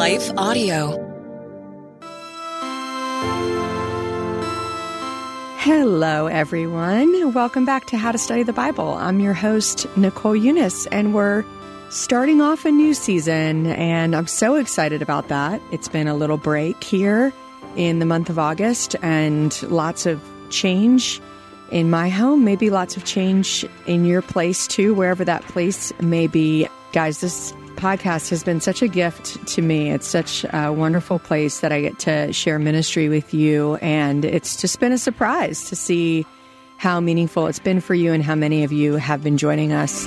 Life Audio. Hello, everyone. Welcome back to How to Study the Bible. I'm your host, Nicole Unice, and we're starting off a new season, and I'm so excited about that. It's been a little break here in the month of August, and lots of change in my home, maybe lots of change in your place too, wherever that place may be. Guys, this podcast has been such a gift to me. It's such a wonderful place that I get to share ministry with you. And it's just been a surprise to see how meaningful it's been for you and how many of you have been joining us.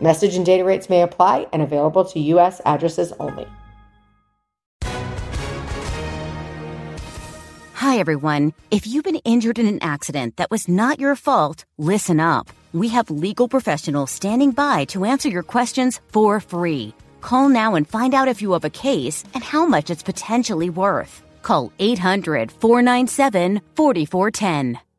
Message and data rates may apply and available to U.S. addresses only. Hi, everyone. If you've been injured in an accident that was not your fault, listen up. We have legal professionals standing by to answer your questions for free. Call now and find out if you have a case and how much it's potentially worth. Call 800 497 4410.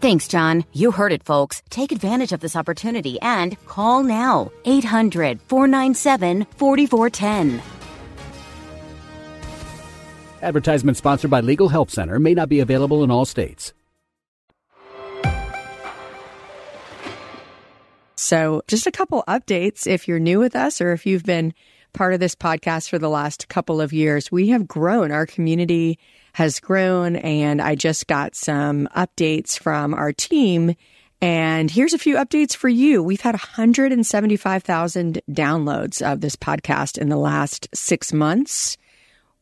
Thanks, John. You heard it, folks. Take advantage of this opportunity and call now 800 497 4410. Advertisement sponsored by Legal Help Center may not be available in all states. So, just a couple updates if you're new with us or if you've been part of this podcast for the last couple of years. We have grown. Our community has grown, and I just got some updates from our team. And here's a few updates for you. We've had 175,000 downloads of this podcast in the last six months.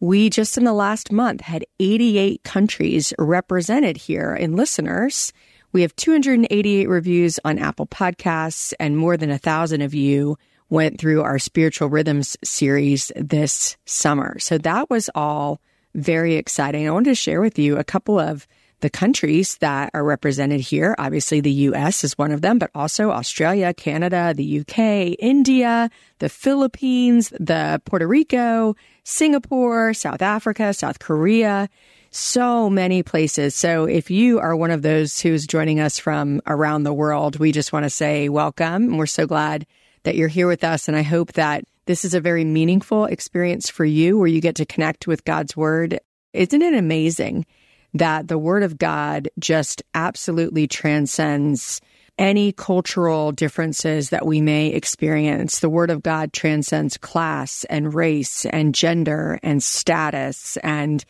We just in the last month had 88 countries represented here in listeners. We have 288 reviews on Apple Podcasts, and more than a thousand of you went through our Spiritual Rhythms series this summer. So that was all very exciting. I wanted to share with you a couple of the countries that are represented here. Obviously, the US is one of them, but also Australia, Canada, the UK, India, the Philippines, the Puerto Rico, Singapore, South Africa, South Korea. So many places. So if you are one of those who's joining us from around the world, we just want to say welcome. And we're so glad that you're here with us. And I hope that this is a very meaningful experience for you where you get to connect with God's word. Isn't it amazing that the word of God just absolutely transcends any cultural differences that we may experience? The word of God transcends class and race and gender and status and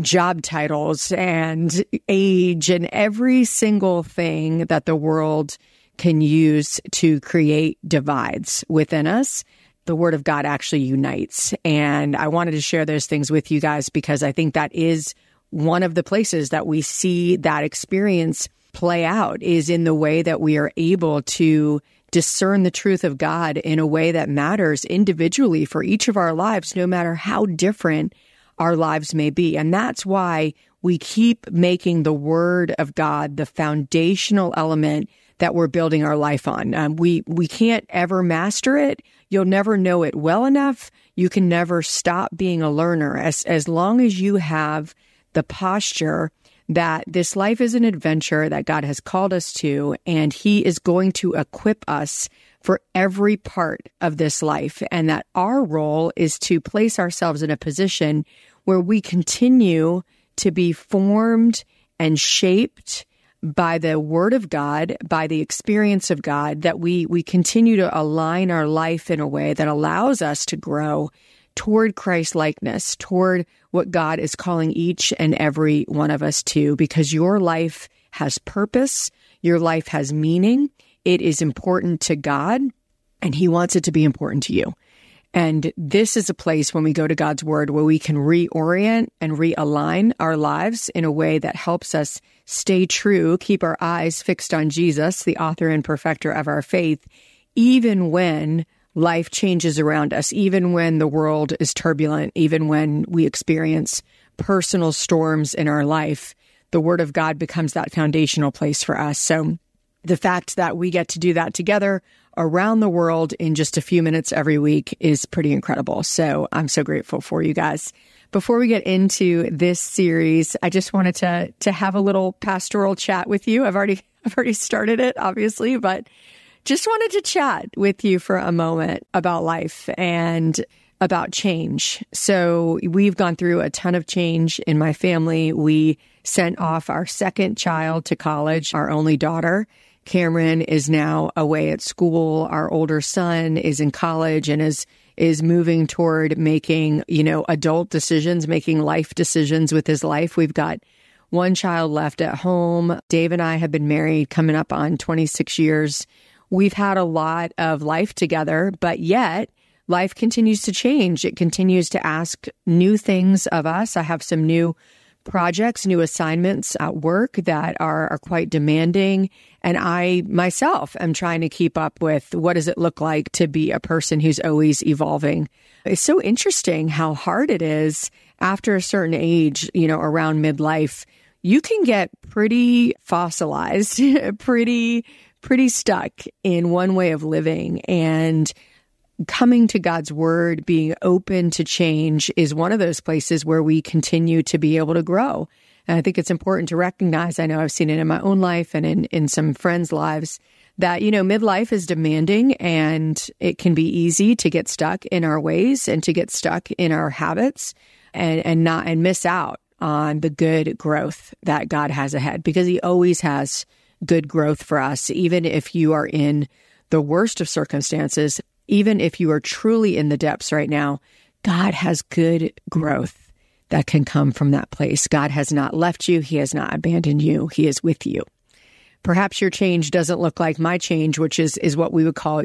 job titles and age and every single thing that the world can use to create divides within us the word of God actually unites. And I wanted to share those things with you guys because I think that is one of the places that we see that experience play out is in the way that we are able to discern the truth of God in a way that matters individually for each of our lives, no matter how different our lives may be. And that's why we keep making the word of God the foundational element that we're building our life on. Um, we we can't ever master it. You'll never know it well enough. You can never stop being a learner as as long as you have the posture that this life is an adventure that God has called us to, and He is going to equip us for every part of this life. And that our role is to place ourselves in a position where we continue to be formed and shaped by the word of God, by the experience of God, that we, we continue to align our life in a way that allows us to grow toward Christ likeness, toward what God is calling each and every one of us to, because your life has purpose, your life has meaning, it is important to God, and He wants it to be important to you. And this is a place when we go to God's word where we can reorient and realign our lives in a way that helps us stay true, keep our eyes fixed on Jesus, the author and perfecter of our faith, even when life changes around us, even when the world is turbulent, even when we experience personal storms in our life. The word of God becomes that foundational place for us. So the fact that we get to do that together around the world in just a few minutes every week is pretty incredible. So I'm so grateful for you guys. Before we get into this series, I just wanted to to have a little pastoral chat with you. I've already I've already started it, obviously, but just wanted to chat with you for a moment about life and about change. So we've gone through a ton of change in my family. We sent off our second child to college, our only daughter. Cameron is now away at school. Our older son is in college and is is moving toward making, you know, adult decisions, making life decisions with his life. We've got one child left at home. Dave and I have been married coming up on 26 years. We've had a lot of life together, but yet life continues to change. It continues to ask new things of us. I have some new projects, new assignments at work that are, are quite demanding. And I myself am trying to keep up with what does it look like to be a person who's always evolving. It's so interesting how hard it is after a certain age, you know, around midlife. You can get pretty fossilized, pretty, pretty stuck in one way of living. And coming to God's word, being open to change is one of those places where we continue to be able to grow. And I think it's important to recognize, I know I've seen it in my own life and in, in some friends' lives, that, you know, midlife is demanding and it can be easy to get stuck in our ways and to get stuck in our habits and, and not, and miss out on the good growth that God has ahead because He always has good growth for us. Even if you are in the worst of circumstances, even if you are truly in the depths right now, God has good growth that can come from that place. God has not left you. He has not abandoned you. He is with you. Perhaps your change doesn't look like my change, which is, is what we would call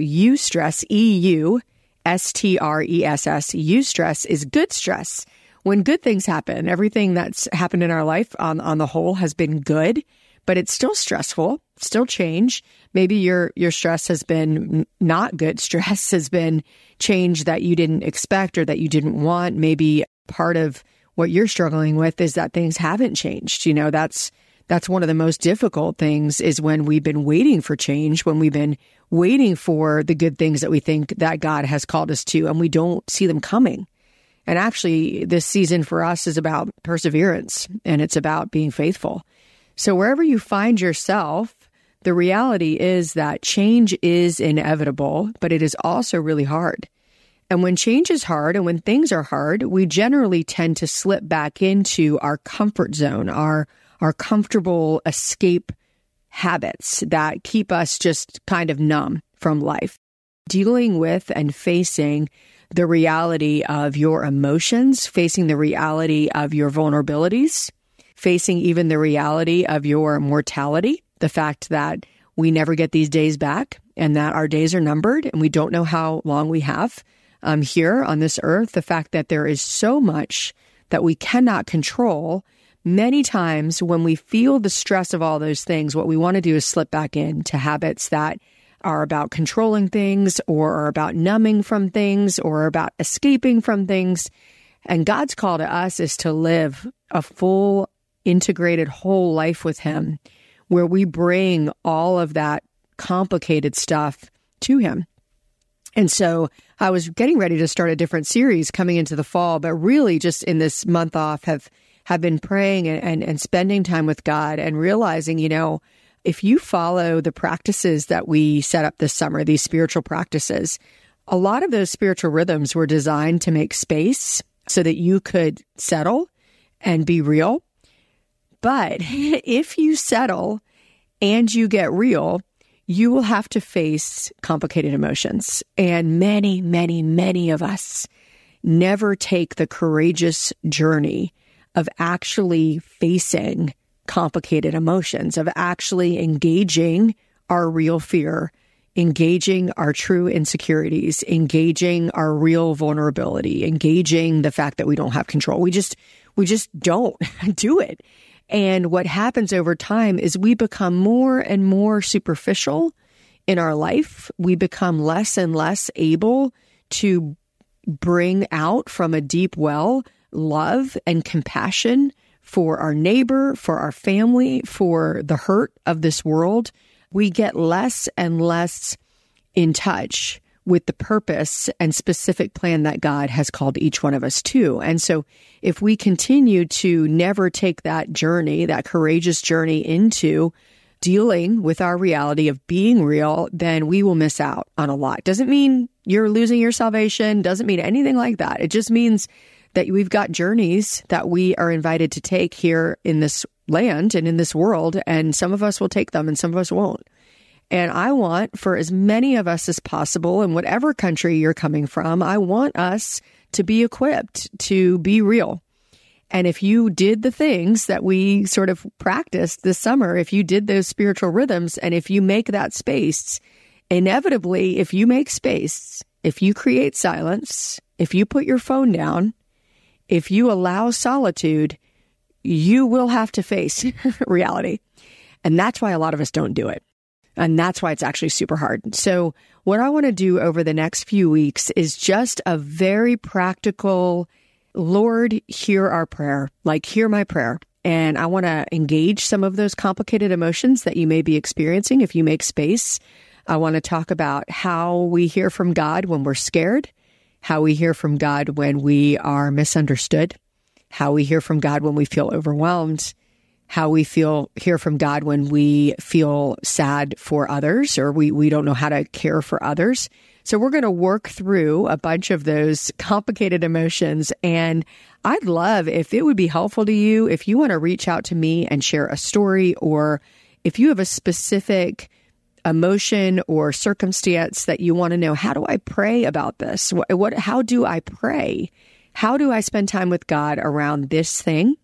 E-U, S-T-R-E-S-S. stress is good stress. When good things happen, everything that's happened in our life on, on the whole has been good but it's still stressful, still change. Maybe your your stress has been not good stress has been change that you didn't expect or that you didn't want. Maybe part of what you're struggling with is that things haven't changed. You know, that's that's one of the most difficult things is when we've been waiting for change, when we've been waiting for the good things that we think that God has called us to and we don't see them coming. And actually, this season for us is about perseverance and it's about being faithful. So, wherever you find yourself, the reality is that change is inevitable, but it is also really hard. And when change is hard and when things are hard, we generally tend to slip back into our comfort zone, our, our comfortable escape habits that keep us just kind of numb from life. Dealing with and facing the reality of your emotions, facing the reality of your vulnerabilities, facing even the reality of your mortality, the fact that we never get these days back and that our days are numbered and we don't know how long we have um, here on this earth, the fact that there is so much that we cannot control. Many times when we feel the stress of all those things, what we want to do is slip back into habits that are about controlling things or are about numbing from things or about escaping from things. And God's call to us is to live a full integrated whole life with Him, where we bring all of that complicated stuff to him. And so I was getting ready to start a different series coming into the fall, but really just in this month off have have been praying and, and, and spending time with God and realizing, you know, if you follow the practices that we set up this summer, these spiritual practices, a lot of those spiritual rhythms were designed to make space so that you could settle and be real. But if you settle and you get real, you will have to face complicated emotions. And many, many, many of us never take the courageous journey of actually facing complicated emotions, of actually engaging our real fear, engaging our true insecurities, engaging our real vulnerability, engaging the fact that we don't have control. We just, we just don't do it. And what happens over time is we become more and more superficial in our life. We become less and less able to bring out from a deep well love and compassion for our neighbor, for our family, for the hurt of this world. We get less and less in touch with the purpose and specific plan that God has called each one of us to. And so if we continue to never take that journey, that courageous journey into dealing with our reality of being real, then we will miss out on a lot. Doesn't mean you're losing your salvation, doesn't mean anything like that. It just means that we've got journeys that we are invited to take here in this land and in this world, and some of us will take them and some of us won't. And I want for as many of us as possible in whatever country you're coming from, I want us to be equipped to be real. And if you did the things that we sort of practiced this summer, if you did those spiritual rhythms, and if you make that space, inevitably, if you make space, if you create silence, if you put your phone down, if you allow solitude, you will have to face reality. And that's why a lot of us don't do it. And that's why it's actually super hard. So, what I want to do over the next few weeks is just a very practical Lord, hear our prayer, like, hear my prayer. And I want to engage some of those complicated emotions that you may be experiencing if you make space. I want to talk about how we hear from God when we're scared, how we hear from God when we are misunderstood, how we hear from God when we feel overwhelmed, how we feel hear from God when we feel sad for others or we, we don't know how to care for others. So we're going to work through a bunch of those complicated emotions. And I'd love if it would be helpful to you if you want to reach out to me and share a story or if you have a specific emotion or circumstance that you want to know, how do I pray about this? What, what how do I pray? How do I spend time with God around this thing?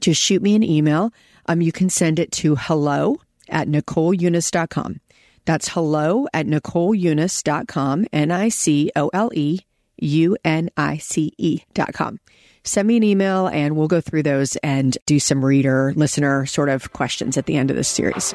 Just shoot me an email. Um, you can send it to hello at NicoleUnice.com. That's hello at NicoleUnice.com, N I C O L E U N I C E.com. Send me an email and we'll go through those and do some reader, listener sort of questions at the end of this series.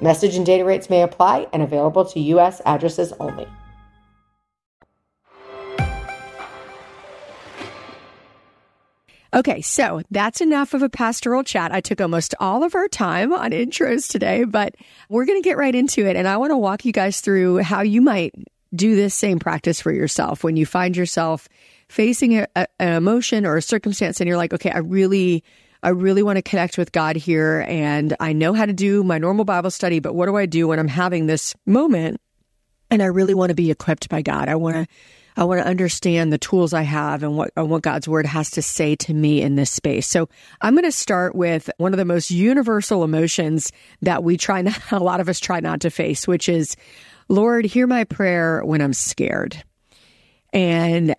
Message and data rates may apply and available to U.S. addresses only. Okay, so that's enough of a pastoral chat. I took almost all of our time on intros today, but we're going to get right into it. And I want to walk you guys through how you might do this same practice for yourself when you find yourself facing a, a, an emotion or a circumstance and you're like, okay, I really I really want to connect with God here and I know how to do my normal Bible study, but what do I do when I'm having this moment and I really want to be equipped by God? I want to I want to understand the tools I have and what, and what God's word has to say to me in this space. So I'm going to start with one of the most universal emotions that we try not, a lot of us try not to face, which is, Lord, hear my prayer when I'm scared. And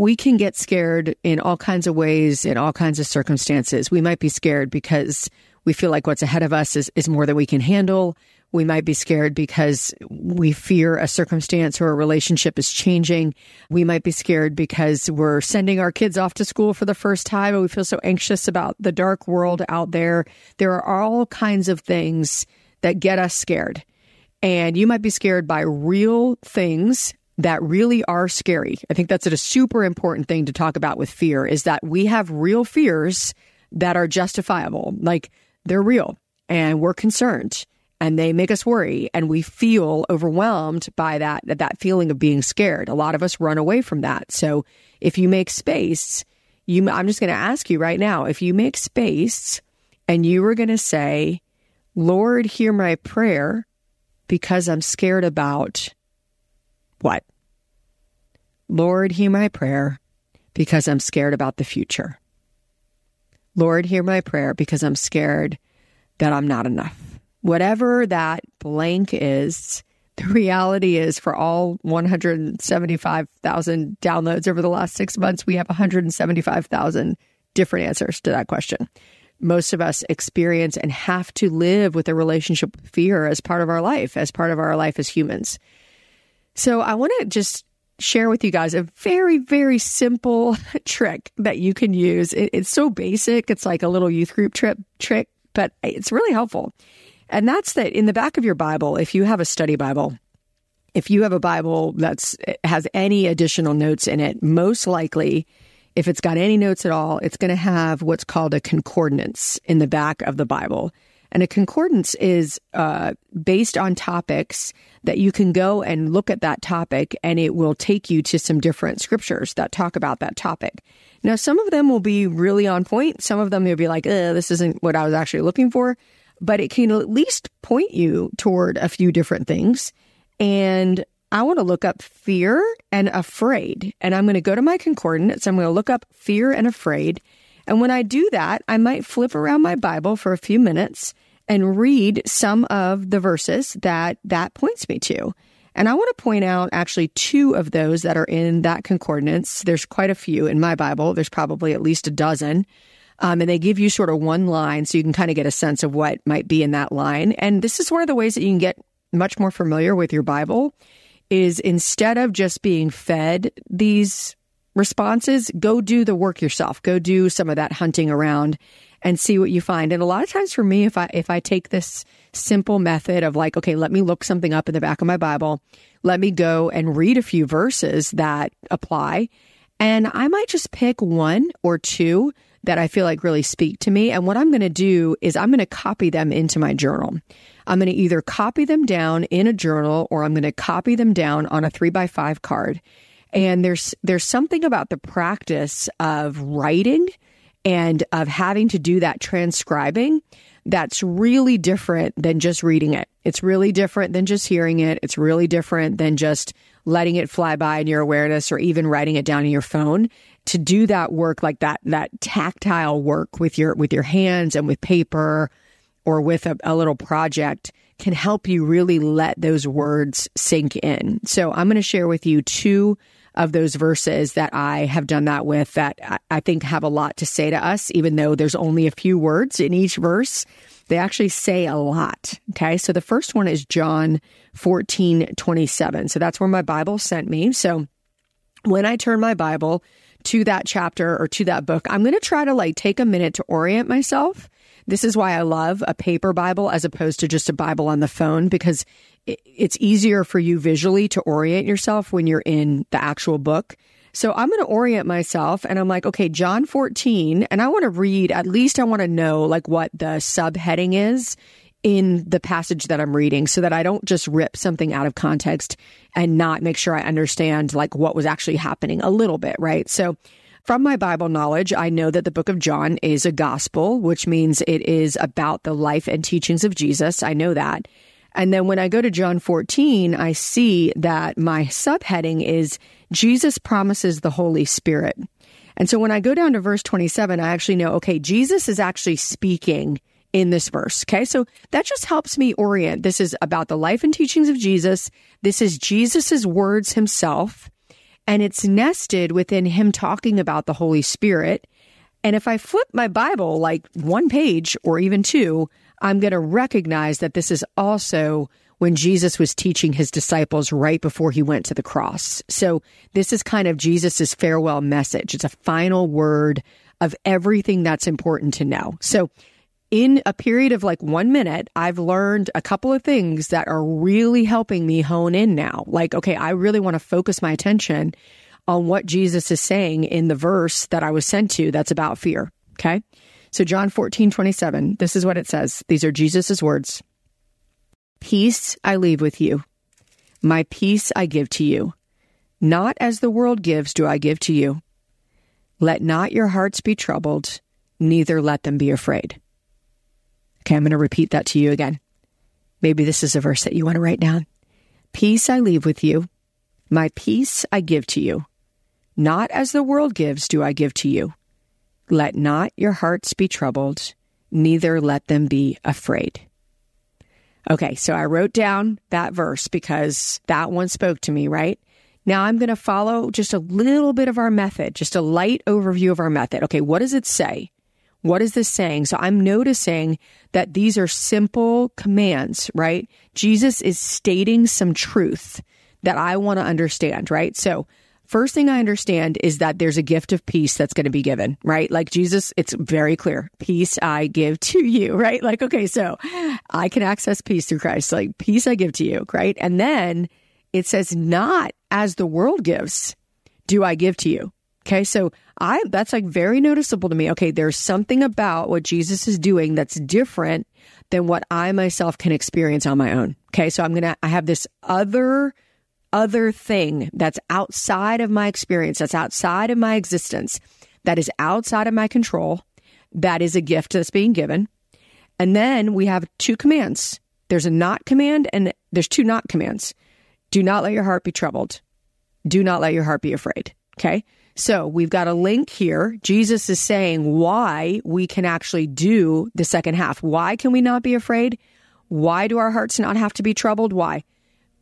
we can get scared in all kinds of ways, in all kinds of circumstances. We might be scared because we feel like what's ahead of us is, is more than we can handle. We might be scared because we fear a circumstance or a relationship is changing. We might be scared because we're sending our kids off to school for the first time and we feel so anxious about the dark world out there. There are all kinds of things that get us scared. And you might be scared by real things that really are scary. I think that's a super important thing to talk about with fear is that we have real fears that are justifiable. Like they're real and we're concerned and they make us worry and we feel overwhelmed by that that feeling of being scared. A lot of us run away from that. So if you make space, you I'm just going to ask you right now, if you make space and you were going to say, "Lord, hear my prayer because I'm scared about what?" Lord, hear my prayer because I'm scared about the future. Lord, hear my prayer because I'm scared that I'm not enough whatever that blank is, the reality is for all 175,000 downloads over the last six months, we have 175,000 different answers to that question. Most of us experience and have to live with a relationship with fear as part of our life, as part of our life as humans. So I want to just share with you guys a very, very simple trick that you can use. It, it's so basic. It's like a little youth group trip trick, but it's really helpful. And that's that in the back of your Bible, if you have a study Bible, if you have a Bible that's has any additional notes in it, most likely if it's got any notes at all, it's going to have what's called a concordance in the back of the Bible. And a concordance is uh, based on topics that you can go and look at that topic, and it will take you to some different scriptures that talk about that topic. Now, some of them will be really on point. Some of them you'll be like, this isn't what I was actually looking for but it can at least point you toward a few different things. And I want to look up fear and afraid. And I'm going to go to my concordance. I'm going to look up fear and afraid. And when I do that, I might flip around my Bible for a few minutes and read some of the verses that that points me to. And I want to point out actually two of those that are in that concordance. There's quite a few in my Bible. There's probably at least a dozen. Um, and they give you sort of one line so you can kind of get a sense of what might be in that line. And this is one of the ways that you can get much more familiar with your Bible is instead of just being fed these responses, go do the work yourself. Go do some of that hunting around and see what you find. And a lot of times for me, if I if I take this simple method of like, okay, let me look something up in the back of my Bible, let me go and read a few verses that apply, and I might just pick one or two that I feel like really speak to me. And what I'm going to do is I'm going to copy them into my journal. I'm going to either copy them down in a journal or I'm going to copy them down on a three by five card. And there's, there's something about the practice of writing and of having to do that transcribing that's really different than just reading it. It's really different than just hearing it. It's really different than just letting it fly by in your awareness or even writing it down in your phone to do that work like that that tactile work with your with your hands and with paper or with a, a little project can help you really let those words sink in. So I'm going to share with you two of those verses that I have done that with that I think have a lot to say to us, even though there's only a few words in each verse. They actually say a lot. Okay. So the first one is John 14, 27. So that's where my Bible sent me. So when I turn my Bible to that chapter or to that book, I'm going to try to like take a minute to orient myself. This is why I love a paper Bible as opposed to just a Bible on the phone because it's easier for you visually to orient yourself when you're in the actual book. So I'm going to orient myself and I'm like, okay, John 14, and I want to read, at least I want to know like what the subheading is in the passage that I'm reading so that I don't just rip something out of context and not make sure I understand like what was actually happening a little bit, right? So from my Bible knowledge, I know that the book of John is a gospel, which means it is about the life and teachings of Jesus. I know that. And then when I go to John 14, I see that my subheading is Jesus promises the Holy Spirit. And so when I go down to verse 27, I actually know, okay, Jesus is actually speaking in this verse. Okay. So that just helps me orient. This is about the life and teachings of Jesus. This is Jesus's words himself. And it's nested within him talking about the Holy Spirit. And if I flip my Bible like one page or even two, I'm going to recognize that this is also when Jesus was teaching his disciples right before he went to the cross. So this is kind of Jesus's farewell message. It's a final word of everything that's important to know. So in a period of like one minute, I've learned a couple of things that are really helping me hone in now. Like, okay, I really want to focus my attention on what Jesus is saying in the verse that I was sent to that's about fear. Okay. So John 14, 27, this is what it says. These are Jesus' words. Peace I leave with you. My peace I give to you. Not as the world gives do I give to you. Let not your hearts be troubled, neither let them be afraid. Okay, I'm going to repeat that to you again. Maybe this is a verse that you want to write down. Peace I leave with you. My peace I give to you. Not as the world gives do I give to you. Let not your hearts be troubled, neither let them be afraid. Okay, so I wrote down that verse because that one spoke to me, right? Now I'm going to follow just a little bit of our method, just a light overview of our method. Okay, what does it say? What is this saying? So I'm noticing that these are simple commands, right? Jesus is stating some truth that I want to understand, right? So first thing I understand is that there's a gift of peace that's going to be given, right? Like Jesus, it's very clear. Peace I give to you, right? Like, okay, so I can access peace through Christ. Like, peace I give to you, right? And then it says, not as the world gives, do I give to you. Okay. So I, that's like very noticeable to me. Okay. There's something about what Jesus is doing that's different than what I myself can experience on my own. Okay. So I'm to, I have this other, other thing that's outside of my experience, that's outside of my existence, that is outside of my control. That is a gift that's being given. And then we have two commands. There's a not command and there's two not commands. Do not let your heart be troubled. Do not let your heart be afraid. Okay. So we've got a link here. Jesus is saying why we can actually do the second half. Why can we not be afraid? Why do our hearts not have to be troubled? Why?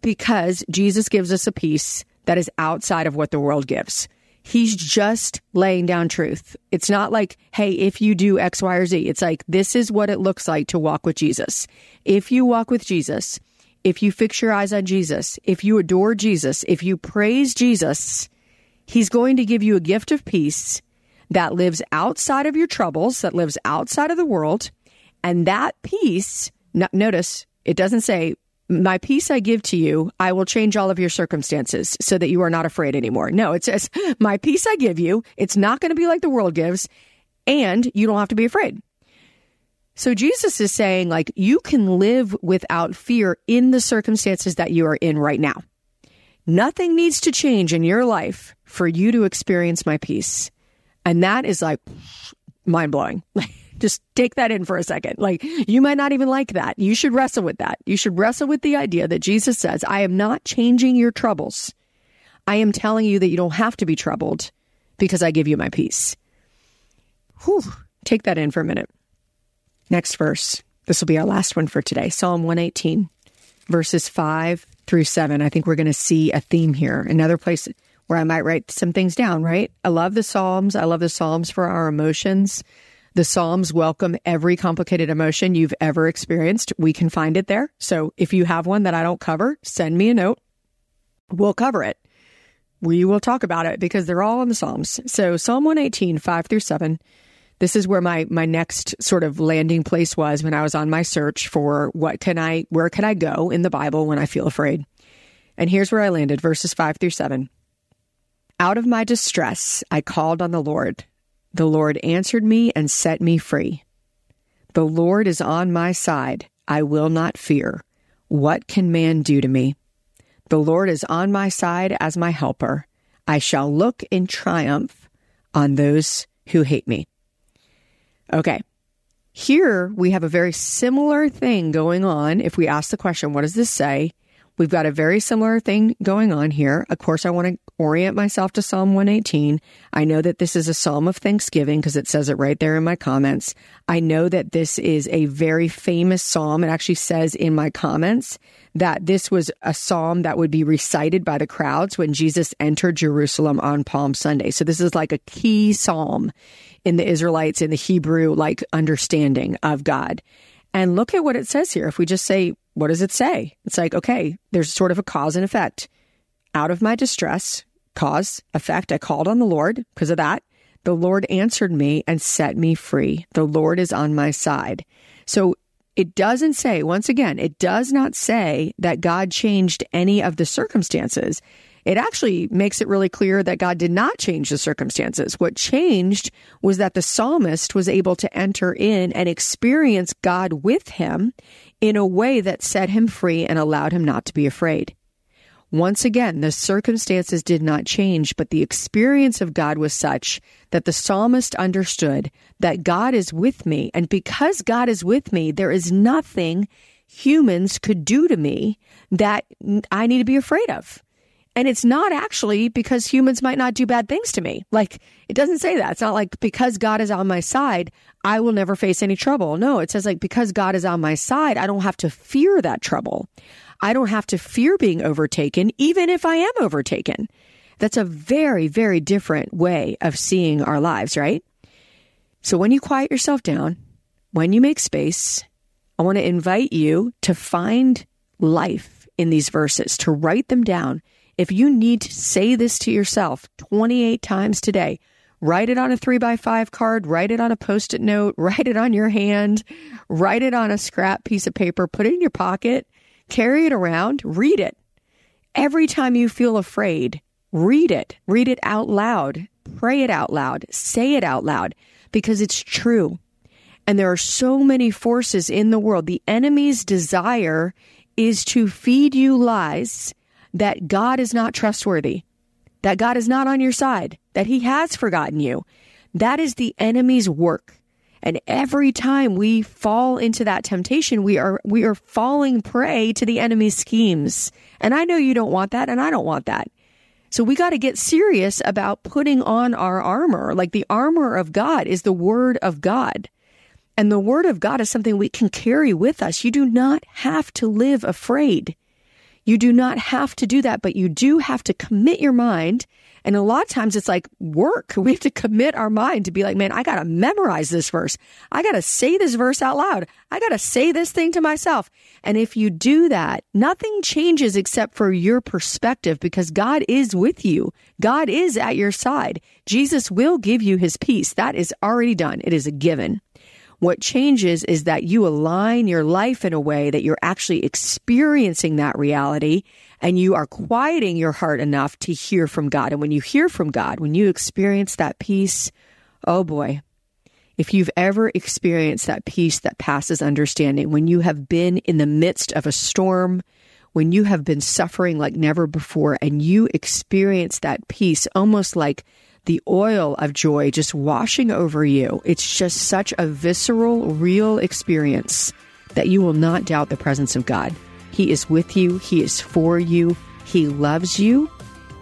Because Jesus gives us a peace that is outside of what the world gives. He's just laying down truth. It's not like, hey, if you do X, Y, or Z, it's like, this is what it looks like to walk with Jesus. If you walk with Jesus, if you fix your eyes on Jesus, if you adore Jesus, if you praise Jesus, He's going to give you a gift of peace that lives outside of your troubles, that lives outside of the world. And that peace, notice it doesn't say, my peace I give to you, I will change all of your circumstances so that you are not afraid anymore. No, it says, my peace I give you, it's not going to be like the world gives, and you don't have to be afraid. So Jesus is saying, like, you can live without fear in the circumstances that you are in right now. Nothing needs to change in your life for you to experience my peace. And that is like mind blowing. Just take that in for a second. Like, you might not even like that. You should wrestle with that. You should wrestle with the idea that Jesus says, I am not changing your troubles. I am telling you that you don't have to be troubled because I give you my peace. Whew. Take that in for a minute. Next verse. This will be our last one for today. Psalm 118, verses 5 through seven. I think we're going to see a theme here. Another place where I might write some things down, right? I love the Psalms. I love the Psalms for our emotions. The Psalms welcome every complicated emotion you've ever experienced. We can find it there. So if you have one that I don't cover, send me a note. We'll cover it. We will talk about it because they're all in the Psalms. So Psalm 118, 5 through 7. This is where my my next sort of landing place was when I was on my search for what can I where can I go in the Bible when I feel afraid. And here's where I landed verses 5 through 7. Out of my distress I called on the Lord. The Lord answered me and set me free. The Lord is on my side. I will not fear. What can man do to me? The Lord is on my side as my helper. I shall look in triumph on those who hate me. Okay. Here we have a very similar thing going on. If we ask the question, what does this say? We've got a very similar thing going on here. Of course, I want to orient myself to Psalm 118. I know that this is a psalm of thanksgiving because it says it right there in my comments. I know that this is a very famous psalm. It actually says in my comments that this was a psalm that would be recited by the crowds when Jesus entered Jerusalem on Palm Sunday. So this is like a key psalm in the Israelites in the Hebrew like understanding of God. And look at what it says here. If we just say, what does it say? It's like, okay, there's sort of a cause and effect. Out of my distress, cause, effect, I called on the Lord because of that. The Lord answered me and set me free. The Lord is on my side. So it doesn't say, once again, it does not say that God changed any of the circumstances. It actually makes it really clear that God did not change the circumstances. What changed was that the psalmist was able to enter in and experience God with him in a way that set him free and allowed him not to be afraid. Once again, the circumstances did not change, but the experience of God was such that the psalmist understood that God is with me. And because God is with me, there is nothing humans could do to me that I need to be afraid of. And it's not actually because humans might not do bad things to me. Like, it doesn't say that. It's not like because God is on my side, I will never face any trouble. No, it says like because God is on my side, I don't have to fear that trouble. I don't have to fear being overtaken, even if I am overtaken. That's a very, very different way of seeing our lives, right? So when you quiet yourself down, when you make space, I want to invite you to find life in these verses, to write them down if you need to say this to yourself 28 times today, write it on a three by five card, write it on a post it note, write it on your hand, write it on a scrap piece of paper, put it in your pocket, carry it around, read it. Every time you feel afraid, read it, read it out loud, pray it out loud, say it out loud because it's true. And there are so many forces in the world. The enemy's desire is to feed you lies that God is not trustworthy, that God is not on your side, that he has forgotten you. That is the enemy's work. And every time we fall into that temptation, we are, we are falling prey to the enemy's schemes. And I know you don't want that and I don't want that. So we got to get serious about putting on our armor. Like the armor of God is the word of God. And the word of God is something we can carry with us. You do not have to live afraid. You do not have to do that, but you do have to commit your mind. And a lot of times it's like work. We have to commit our mind to be like, man, I got to memorize this verse. I got to say this verse out loud. I got to say this thing to myself. And if you do that, nothing changes except for your perspective because God is with you. God is at your side. Jesus will give you his peace. That is already done. It is a given. What changes is that you align your life in a way that you're actually experiencing that reality and you are quieting your heart enough to hear from God. And when you hear from God, when you experience that peace, oh boy, if you've ever experienced that peace that passes understanding, when you have been in the midst of a storm, when you have been suffering like never before, and you experience that peace almost like the oil of joy just washing over you. It's just such a visceral, real experience that you will not doubt the presence of God. He is with you, He is for you, He loves you,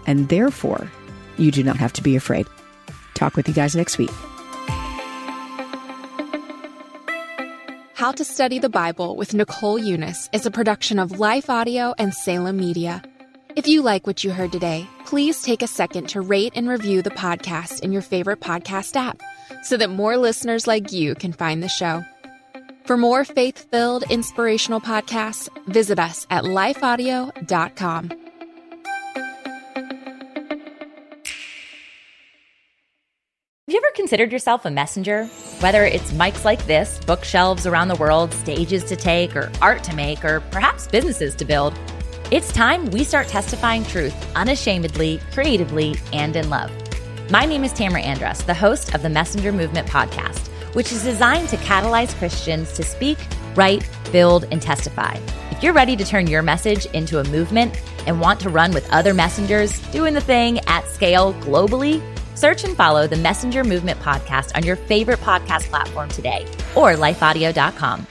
and therefore you do not have to be afraid. Talk with you guys next week. How to Study the Bible with Nicole Unice is a production of Life Audio and Salem Media. If you like what you heard today, please take a second to rate and review the podcast in your favorite podcast app so that more listeners like you can find the show. For more faith filled, inspirational podcasts, visit us at lifeaudio.com. Have you ever considered yourself a messenger? Whether it's mics like this, bookshelves around the world, stages to take, or art to make, or perhaps businesses to build. It's time we start testifying truth unashamedly, creatively, and in love. My name is Tamara Andress, the host of the Messenger Movement podcast, which is designed to catalyze Christians to speak, write, build, and testify. If you're ready to turn your message into a movement and want to run with other messengers doing the thing at scale globally, Search and follow the Messenger Movement podcast on your favorite podcast platform today or lifeaudio.com.